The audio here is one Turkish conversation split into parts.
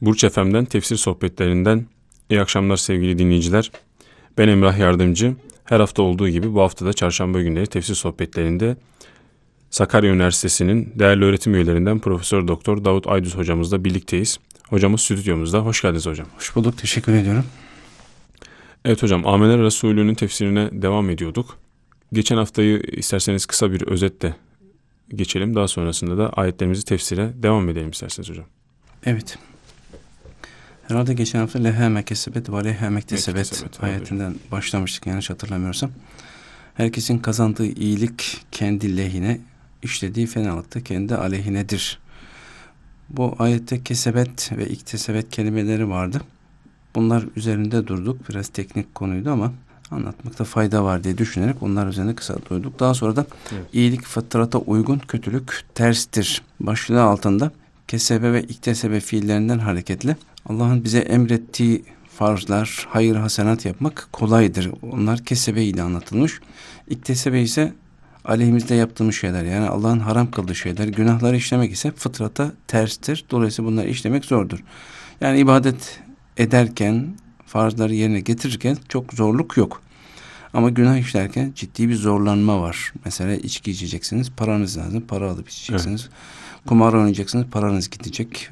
Burç FM'den tefsir sohbetlerinden iyi akşamlar sevgili dinleyiciler. Ben Emrah Yardımcı. Her hafta olduğu gibi bu haftada çarşamba günleri tefsir sohbetlerinde Sakarya Üniversitesi'nin değerli öğretim üyelerinden Profesör Doktor Davut Aydüz hocamızla birlikteyiz. Hocamız stüdyomuzda. Hoş geldiniz hocam. Hoş bulduk. Teşekkür ediyorum. Evet hocam Amener Resulü'nün tefsirine devam ediyorduk. Geçen haftayı isterseniz kısa bir özetle geçelim. Daha sonrasında da ayetlerimizi tefsire devam edelim isterseniz hocam. Evet. Herhalde geçen hafta leha mekesebet ve leha mektesebet ayetinden evet. başlamıştık yanlış hatırlamıyorsam. Herkesin kazandığı iyilik kendi lehine, işlediği fenalık da kendi aleyhinedir. Bu ayette kesebet ve iktesebet kelimeleri vardı. Bunlar üzerinde durduk. Biraz teknik konuydu ama anlatmakta fayda var diye düşünerek onlar üzerine kısa duyduk. Daha sonra da evet. iyilik fıtrata uygun, kötülük terstir. Başlığı altında kesebe ve iktesebe fiillerinden hareketle Allah'ın bize emrettiği farzlar, hayır hasenat yapmak kolaydır. Onlar kesebe ile anlatılmış. İktesebe ise aleyhimizde yaptığımız şeyler yani Allah'ın haram kıldığı şeyler, günahları işlemek ise fıtrata terstir. Dolayısıyla bunları işlemek zordur. Yani ibadet ederken, farzları yerine getirirken çok zorluk yok. Ama günah işlerken ciddi bir zorlanma var. Mesela içki içeceksiniz, paranız lazım, para alıp içeceksiniz. Evet. Kumar oynayacaksınız, paranız gidecek.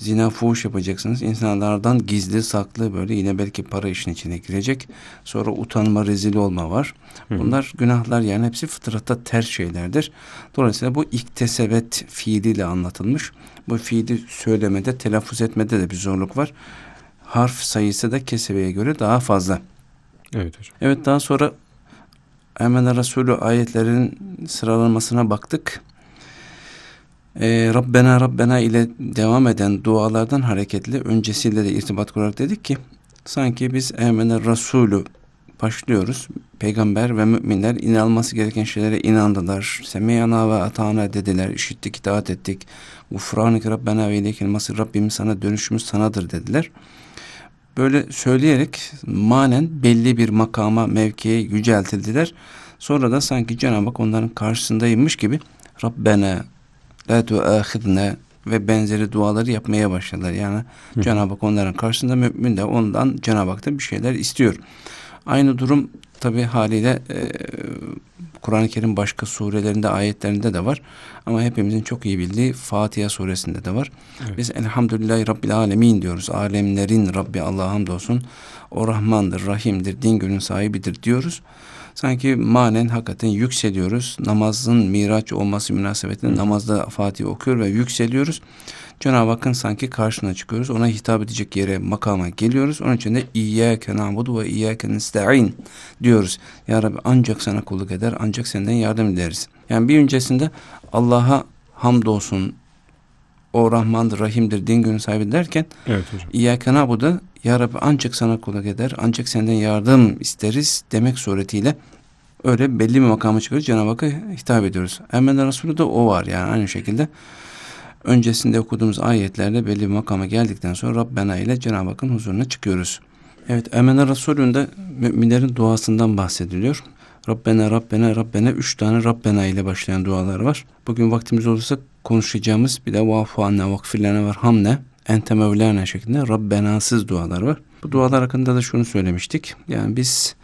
Zina, fuhuş yapacaksınız. İnsanlardan gizli, saklı böyle yine belki para işin içine girecek. Sonra utanma, rezil olma var. Bunlar Hı. günahlar yani hepsi fıtrata ters şeylerdir. Dolayısıyla bu iktesebet fiiliyle anlatılmış. Bu fiili söylemede, telaffuz etmede de bir zorluk var. Harf sayısı da kesebeye göre daha fazla. Evet hocam. Evet daha sonra hemen Resulü ayetlerin sıralanmasına baktık. Ee, Rabbena Rabbena ile devam eden dualardan hareketli öncesiyle de irtibat kurarak dedik ki sanki biz Emene Resulü başlıyoruz. Peygamber ve müminler inanılması gereken şeylere inandılar. Semeyana ve atana dediler. İşittik, itaat ettik. Gufranik Rabbena ve ileykel masir Rabbimiz sana dönüşümüz sanadır dediler. Böyle söyleyerek manen belli bir makama, mevkiye yüceltildiler. Sonra da sanki Cenab-ı Hak onların karşısındaymış gibi Rabbena la tuahidne ve benzeri duaları yapmaya başladılar. Yani Cenab-ı Hak onların karşısında mümin de ondan Cenab-ı Hak'tan bir şeyler istiyor. Aynı durum tabi haliyle e, Kur'an-ı Kerim başka surelerinde, ayetlerinde de var. Ama hepimizin çok iyi bildiği Fatiha suresinde de var. Evet. Biz Elhamdülillahi Rabbil Alemin diyoruz. Alemlerin Rabbi Allah'a hamdolsun. O Rahmandır, Rahim'dir, din günün sahibidir diyoruz. Sanki manen hakikaten yükseliyoruz. Namazın miraç olması münasebetinde namazda Fatih okuyor ve yükseliyoruz. Cenab-ı Hakk'ın sanki karşına çıkıyoruz. Ona hitap edecek yere, makama geliyoruz. Onun için de İyyâke na'budu ve İyyâke nesta'in diyoruz. Ya Rabbi ancak sana kulluk eder, ancak senden yardım ederiz. Yani bir öncesinde Allah'a hamdolsun, o Rahmandır, Rahim'dir, din günü sahibi derken evet hocam. İyyâke na'budu Ya Rabbi ancak sana kulluk eder, ancak senden yardım isteriz demek suretiyle öyle belli bir makama çıkıyoruz. Cenab-ı Hakk'a hitap ediyoruz. Emel Resulü de o var yani aynı şekilde öncesinde okuduğumuz ayetlerle belli bir makama geldikten sonra Rabbena ile Cenab-ı Hakk'ın huzuruna çıkıyoruz. Evet Emene Resulü'nde müminlerin duasından bahsediliyor. Rabbena Rabbena Rabbena üç tane Rabbena ile başlayan dualar var. Bugün vaktimiz olursa konuşacağımız bir de vafu anne vakfirlene var hamne ente mevlana şeklinde Rabbenasız dualar var. Bu dualar hakkında da şunu söylemiştik. Yani biz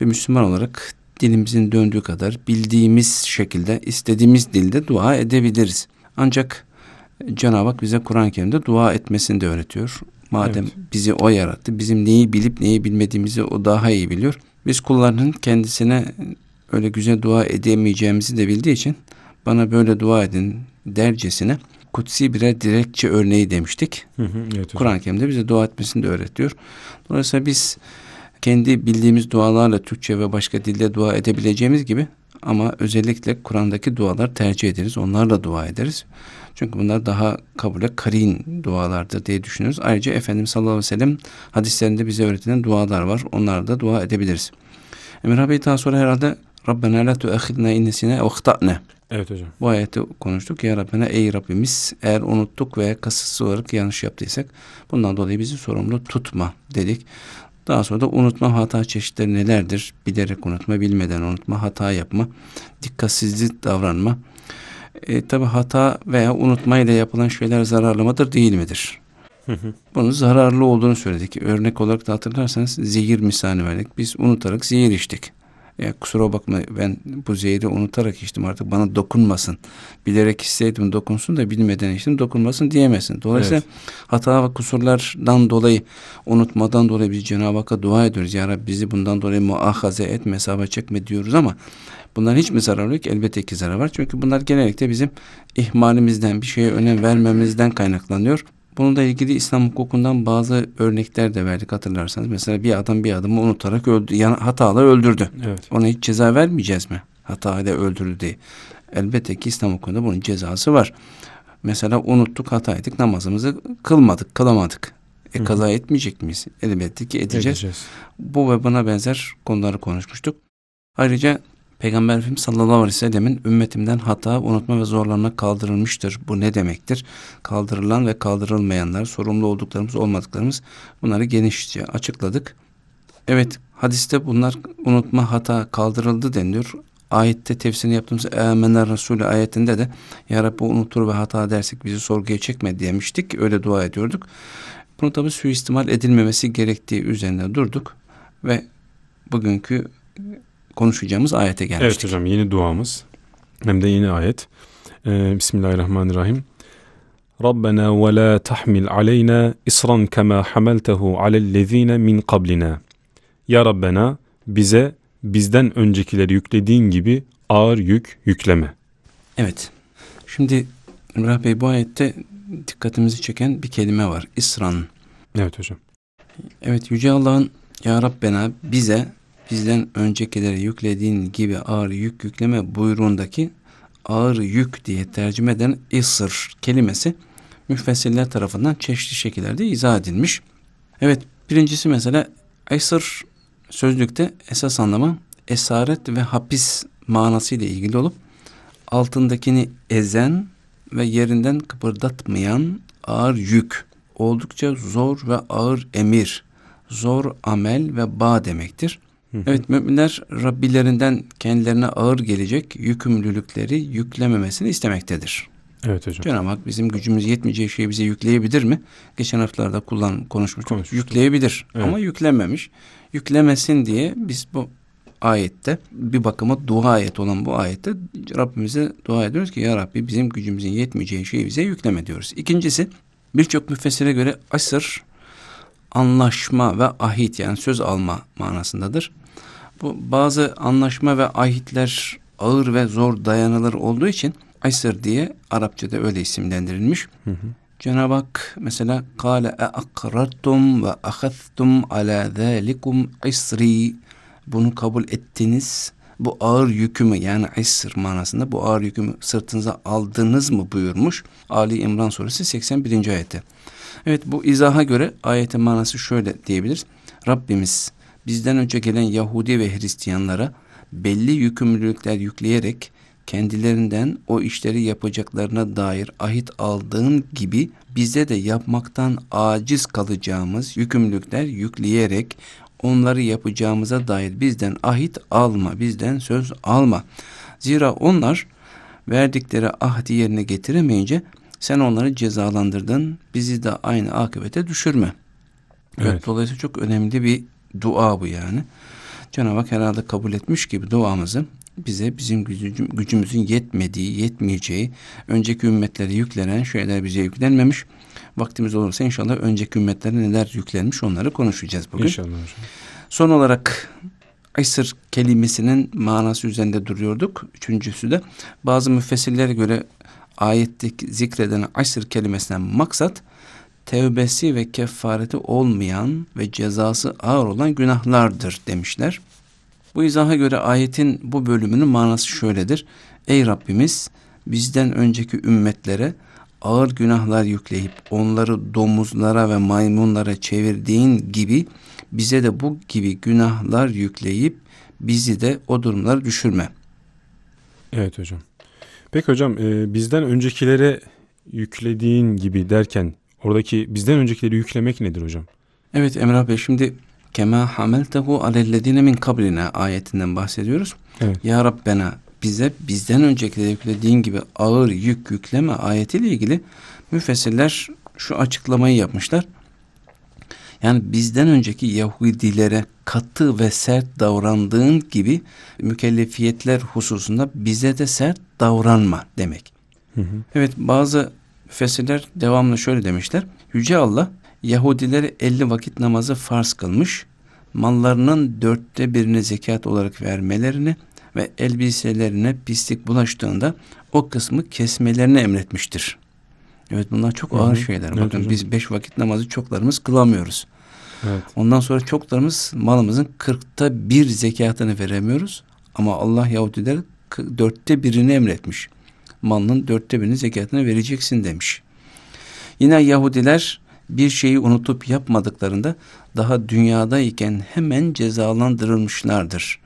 bir Müslüman olarak dilimizin döndüğü kadar bildiğimiz şekilde istediğimiz dilde dua edebiliriz. Ancak Cenab-ı Hak bize Kur'an-ı Kerim'de dua etmesini de öğretiyor. Madem evet. bizi o yarattı, bizim neyi bilip neyi bilmediğimizi o daha iyi biliyor. Biz kullarının kendisine öyle güzel dua edemeyeceğimizi de bildiği için bana böyle dua edin dercesine kutsi birer direkçe örneği demiştik. evet, Kur'an-ı Kerim'de bize dua etmesini de öğretiyor. Dolayısıyla biz kendi bildiğimiz dualarla Türkçe ve başka dilde dua edebileceğimiz gibi ama özellikle Kur'an'daki dualar tercih ederiz. Onlarla dua ederiz. Çünkü bunlar daha kabule karin dualardır diye düşünüyoruz. Ayrıca Efendimiz sallallahu aleyhi ve sellem hadislerinde bize öğretilen dualar var. Onlarla da dua edebiliriz. Emir Bey daha sonra herhalde Rabbena la tuahidna innesine ehta'ne. Evet hocam. Bu ayeti konuştuk. Ya Rabbena ey Rabbimiz eğer unuttuk veya kasıtsız olarak yanlış yaptıysak bundan dolayı bizi sorumlu tutma dedik. Daha sonra da unutma hata çeşitleri nelerdir? Bilerek unutma, bilmeden unutma, hata yapma, dikkatsizlik davranma, e, tabi hata veya unutma ile yapılan şeyler zararlı mıdır değil midir? Hı hı. Bunun zararlı olduğunu söyledik. Örnek olarak da hatırlarsanız zehir misali verdik. Biz unutarak zehir içtik. Ya kusura bakma ben bu zehri unutarak içtim artık bana dokunmasın. Bilerek isteydim dokunsun da bilmeden içtim dokunmasın diyemezsin. Dolayısıyla Evet. hata ve kusurlardan dolayı unutmadan dolayı biz Cenab-ı Hakk'a dua ediyoruz. Ya Rabbi bizi bundan dolayı muahaze etme, hesaba çekme diyoruz ama bunların hiç mi zararı yok? Elbette ki zarar var. Çünkü bunlar genellikle bizim ihmalimizden, bir şeye önem vermemizden kaynaklanıyor. Bununla ilgili İslam hukukundan bazı örnekler de verdik hatırlarsanız. Mesela bir adam bir adamı unutarak öldü, yani hatalı öldürdü. Evet. Ona hiç ceza vermeyeceğiz mi? Hatayla öldürdü diye. Elbette ki İslam hukukunda bunun cezası var. Mesela unuttuk, hata ettik, namazımızı kılmadık, kılamadık. E hı. kaza etmeyecek miyiz? Elbette ki edeceğiz. Edeceğiz. Bu ve buna benzer konuları konuşmuştuk. Ayrıca Peygamber Efendimiz sallallahu aleyhi ve sellemin ümmetimden hata, unutma ve zorlanma kaldırılmıştır. Bu ne demektir? Kaldırılan ve kaldırılmayanlar, sorumlu olduklarımız, olmadıklarımız bunları genişçe açıkladık. Evet, hadiste bunlar unutma, hata kaldırıldı deniliyor. Ayette tefsirini yaptığımız Âmener Resulü ayetinde de Ya Rabbi unutur ve hata dersek bizi sorguya çekme demiştik. Öyle dua ediyorduk. Bunu tabi suistimal edilmemesi gerektiği üzerine durduk ve bugünkü konuşacağımız ayete gelmiştik. Evet hocam yeni duamız hem de yeni ayet. Ee, Bismillahirrahmanirrahim. Rabbena ve la tahmil aleyna isran kema hamaltehu alellezine min qablina. Ya Rabbena bize bizden öncekileri yüklediğin gibi ağır yük yükleme. Evet. Şimdi Emrah Bey bu ayette dikkatimizi çeken bir kelime var. İsran. Evet hocam. Evet Yüce Allah'ın Ya Rabbena bize bizden öncekilere yüklediğin gibi ağır yük yükleme buyruğundaki ağır yük diye tercüme eden isr kelimesi müfessirler tarafından çeşitli şekillerde izah edilmiş. Evet birincisi mesela isr sözlükte esas anlamı esaret ve hapis manasıyla ilgili olup altındakini ezen ve yerinden kıpırdatmayan ağır yük oldukça zor ve ağır emir, zor amel ve bağ demektir. Evet müminler Rabbilerinden kendilerine ağır gelecek yükümlülükleri yüklememesini istemektedir. Evet hocam. Cenab-ı Hak bizim gücümüz yetmeyeceği şeyi bize yükleyebilir mi? Geçen haftalarda kullan. Konuşmuştuk. Yükleyebilir Evet. ama yüklememiş. Yüklemesin diye biz bu ayette bir bakıma dua ayet olan bu ayette Rabbimize dua ediyoruz ki ya Rabbi bizim gücümüzün yetmeyeceği şeyi bize yükleme diyoruz. İkincisi birçok müfessire göre asır anlaşma ve ahit yani söz alma manasındadır. Bu bazı anlaşma ve ahitler ağır ve zor dayanılır olduğu için asır diye Arapçada öyle isimlendirilmiş. Hı hı. Cenab-ı Hak mesela kâle e akrartum ve ahaztum ala zâlikum isri bunu kabul ettiniz. Bu ağır yükümü yani isr manasında bu ağır yükümü sırtınıza aldınız mı buyurmuş. Ali İmran suresi 81. ayette. Evet bu izaha göre ayetin manası şöyle diyebiliriz. Rabbimiz bizden önce gelen Yahudi ve Hristiyanlara belli yükümlülükler yükleyerek kendilerinden o işleri yapacaklarına dair ahit aldığın gibi bize de yapmaktan aciz kalacağımız yükümlülükler yükleyerek onları yapacağımıza dair bizden ahit alma, bizden söz alma. Zira onlar verdikleri ahdi yerine getiremeyince sen onları cezalandırdın, bizi de aynı akıbete düşürme. Evet. Evet. dolayısıyla çok önemli bir dua bu yani. Cenab-ı Hak herhalde kabul etmiş gibi duamızı bize bizim gücüm- gücümüzün yetmediği, yetmeyeceği, önceki ümmetlere yüklenen şeyler bize yüklenmemiş. Vaktimiz olursa inşallah önceki ümmetlere neler yüklenmiş onları konuşacağız bugün. İnşallah hocam. Son olarak Aysır kelimesinin manası üzerinde duruyorduk. Üçüncüsü de bazı müfessirlere göre ayetteki zikreden Aysır kelimesinden maksat tevbesi ve kefareti olmayan ve cezası ağır olan günahlardır demişler. Bu izaha göre ayetin bu bölümünün manası şöyledir. Ey Rabbimiz bizden önceki ümmetlere ağır günahlar yükleyip onları domuzlara ve maymunlara çevirdiğin gibi bize de bu gibi günahlar yükleyip bizi de o durumlara düşürme. Evet hocam. Peki hocam e, bizden öncekilere yüklediğin gibi derken oradaki bizden öncekileri yüklemek nedir hocam? Evet Emrah Bey şimdi kema hameltehu alellezine min kablina ayetinden bahsediyoruz. Evet. Ya Rabbena bize bizden öncekilere yüklediğin gibi ağır yük yükleme ayetiyle ilgili müfessirler şu açıklamayı yapmışlar. Yani bizden önceki Yahudilere katı ve sert davrandığın gibi mükellefiyetler hususunda bize de sert davranma demek. Hı hı. Evet bazı fesirler devamlı şöyle demişler. Yüce Allah Yahudilere 50 vakit namazı farz kılmış, mallarının dörtte birini zekat olarak vermelerini ve elbiselerine pislik bulaştığında o kısmı kesmelerini emretmiştir. Evet bunlar çok Hı hı. ağır şeyler. Evet Bakın hocam. biz beş vakit namazı çoklarımız kılamıyoruz. Evet. Ondan sonra çoklarımız malımızın kırkta bir zekatını veremiyoruz. Ama Allah Yahudilere kı- dörtte birini emretmiş. Malının dörtte birini zekatını vereceksin demiş. Yine Yahudiler bir şeyi unutup yapmadıklarında daha dünyadayken hemen cezalandırılmışlardır.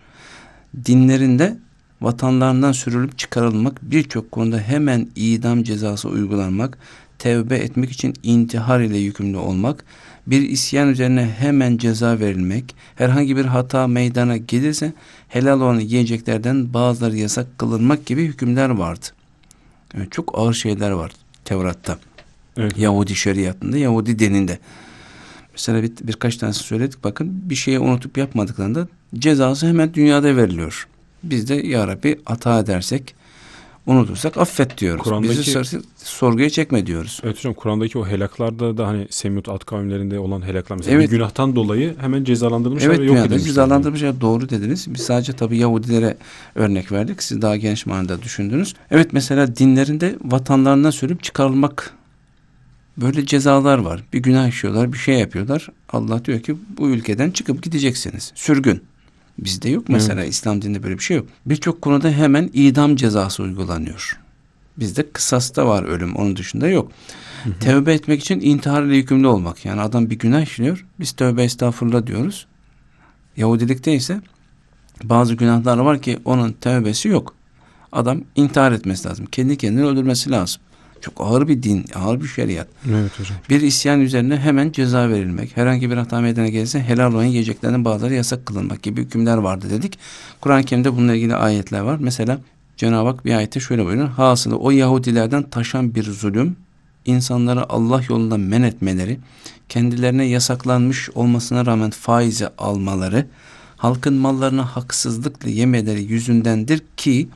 Dinlerinde vatanlarından sürülüp çıkarılmak birçok konuda hemen idam cezası uygulanmak, tevbe etmek için intihar ile yükümlü olmak, bir isyan üzerine hemen ceza verilmek, herhangi bir hata meydana gelirse helal olan yiyeceklerden bazıları yasak kılınmak gibi hükümler vardı. Evet, çok ağır şeyler var Tevrat'ta. Evet. Yahudi şeriatında, Yahudi dininde. Mesela bir, birkaç tanesi söyledik. Bakın bir şeyi unutup yapmadıklarında cezası hemen dünyada veriliyor. Biz de ya Rabbi hata edersek, unutursak affet diyoruz. Kur'an'daki- Bizi sor- sorguya çekme diyoruz. Evet hocam Kur'an'daki o helaklarda da hani Semut at kavimlerinde olan helaklar mesela Evet. bir günahtan dolayı hemen cezalandırılmışlar Evet ve yok edilmişler. cezalandırmışlar doğru dediniz. Biz sadece tabii Yahudilere örnek verdik. Siz daha geniş manada düşündünüz. Evet mesela dinlerinde vatanlarından sürüp çıkarılmak böyle cezalar var. Bir günah işiyorlar, bir şey yapıyorlar. Allah diyor ki bu ülkeden çıkıp gideceksiniz. Sürgün. Bizde yok mesela İslam dininde böyle bir şey yok. Birçok konuda hemen idam cezası uygulanıyor. Bizde kısasta var ölüm. Onun dışında yok. Tevbe etmek için intihar ile yükümlü olmak. Yani adam bir günah işliyor. Biz tövbe estağfurullah diyoruz. Yahudilikte ise bazı günahlar var ki onun tövbesi yok. Adam intihar etmesi lazım. Kendi kendini öldürmesi lazım. Çok ağır bir din, ağır bir şeriat. Evet hocam. Bir isyan üzerine hemen ceza verilmek, herhangi bir hata meydana gelirse helal olan yiyeceklerden bazıları yasak kılınmak gibi hükümler vardı dedik. Kur'an-ı Kerim'de bununla ilgili ayetler var. Mesela Cenab-ı Hak bir ayette şöyle buyuruyor. Hasılı o Yahudilerden taşan bir zulüm, insanları Allah yolundan men etmeleri, kendilerine yasaklanmış olmasına rağmen faizi almaları, halkın mallarını haksızlıkla yemeleri yüzündendir ki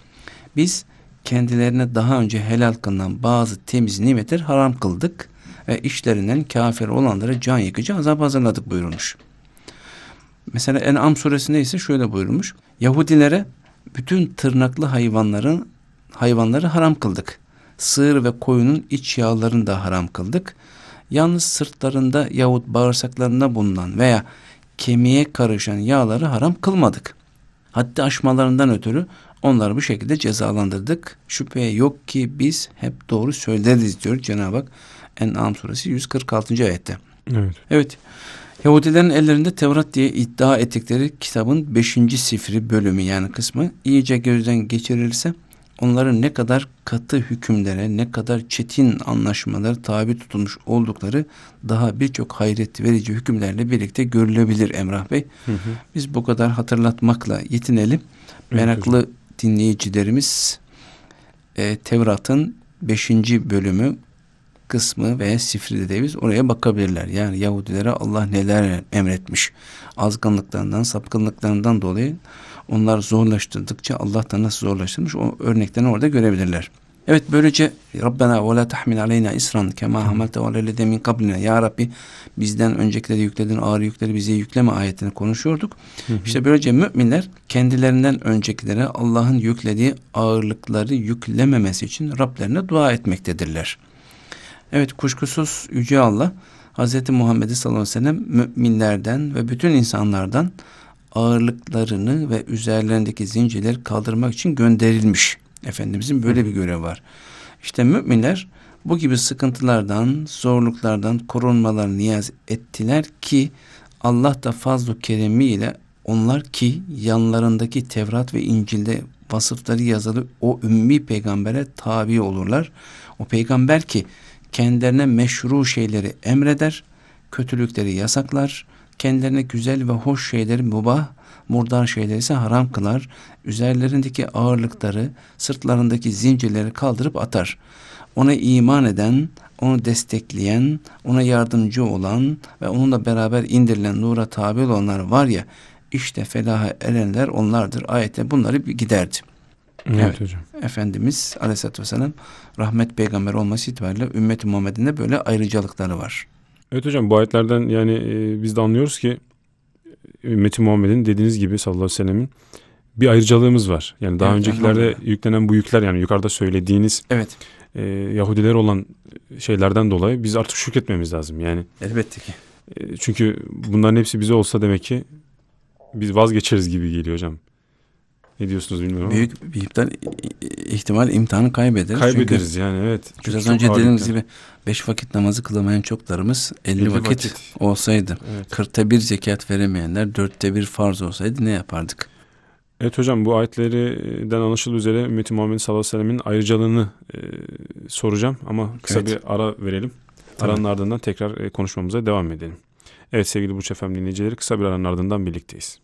biz kendilerine daha önce helal kılınan bazı temiz nimetleri haram kıldık ve işlerinden kafir olanlara can yıkıcı azap hazırladık buyurulmuş. Mesela En'am suresinde ise şöyle buyurulmuş. Yahudilere bütün tırnaklı hayvanların hayvanları haram kıldık. Sığır ve koyunun iç yağlarını da haram kıldık. Yalnız sırtlarında yahut bağırsaklarında bulunan veya kemiğe karışan yağları haram kılmadık. Hatta aşmalarından ötürü onları bu şekilde cezalandırdık. Şüphe yok ki biz hep doğru söyleriz diyor Cenab-ı Hak En'am suresi 146. ayette. Evet. Evet. Yahudilerin ellerinde Tevrat diye iddia ettikleri kitabın 5. sifri bölümü yani kısmı iyice gözden geçirilirse onların ne kadar katı hükümlere, ne kadar çetin anlaşmalara tabi tutulmuş oldukları daha birçok hayret verici hükümlerle birlikte görülebilir Emrah Bey. Hı hı. Biz bu kadar hatırlatmakla yetinelim. Evet Meraklı dinleyicilerimiz e, Tevrat'ın 5. bölümü kısmı veya sifri dediğimiz oraya bakabilirler. Yani Yahudilere Allah neler emretmiş. Azgınlıklarından, sapkınlıklarından dolayı onlar zorlaştırdıkça Allah da nasıl zorlaştırmış o örneklerini orada görebilirler. Evet böylece Rabbena ve la tahmil aleyna isran kema hamalte alellezine min kablina. Ya Rabbi bizden öncekileri yükledin ağır yükleri bize yükleme ayetini konuşuyorduk. İşte böylece müminler kendilerinden öncekilere Allah'ın yüklediği ağırlıkları yüklememesi için Rablerine dua etmektedirler. Evet kuşkusuz Yüce Allah Hz. Muhammed sallallahu aleyhi ve sellem müminlerden ve bütün insanlardan ağırlıklarını ve üzerlerindeki zincirleri kaldırmak için gönderilmiş. Efendimizin böyle bir görevi var. İşte müminler bu gibi sıkıntılardan, zorluklardan korunmalarını niyaz ettiler ki Allah da fazl-ı keremiyle onlar ki yanlarındaki Tevrat ve İncil'de vasıfları yazılı o ümmi peygambere tabi olurlar. O peygamber ki kendilerine meşru şeyleri emreder, kötülükleri yasaklar, kendilerine güzel ve hoş şeyleri mubah, murdar şeyleri ise haram kılar, üzerlerindeki ağırlıkları, sırtlarındaki zincirleri kaldırıp atar. ona iman eden, onu destekleyen, ona yardımcı olan ve onunla beraber indirilen nura tabi olanlar var ya, işte felaha erenler onlardır. Ayette bunları giderdi. Evet, Evet. hocam. Efendimiz Aleyhisselatü Vesselam rahmet peygamber olması itibariyle ümmeti Muhammed'in de böyle ayrıcalıkları var. Evet hocam bu ayetlerden yani e, biz de anlıyoruz ki ümmeti Muhammed'in dediğiniz gibi sallallahu aleyhi ve sellemin bir ayrıcalığımız var. Yani daha Evet, öncekilerde elhamdülillah. yüklenen bu yükler yani yukarıda söylediğiniz Evet, e, Yahudiler olan şeylerden dolayı biz artık şükretmemiz lazım. Yani elbette ki. e, çünkü bunların hepsi bize olsa demek ki biz vazgeçeriz gibi geliyor hocam. Ne diyorsunuz bilmiyorum ama. Büyük bir ihtimal, ihtimal imtihanı kaybederiz. Kaybederiz yani evet. Çünkü Çünkü biraz önce dediğimiz gibi beş vakit namazı kılamayan çoklarımız 50, 50 vakit, vakit. olsaydı, Evet. bir zekat veremeyenler dörtte bir farz olsaydı ne yapardık? Evet hocam bu ayetlerden anlaşıldığı üzere Ümmeti Muhammed sallallahu aleyhi ve sellemin ayrıcalığını e, soracağım ama kısa Evet. bir ara verelim. Tabii. Aranın ardından tekrar e, konuşmamıza devam edelim. Evet sevgili Burç Efem dinleyicileri kısa bir aranın ardından birlikteyiz.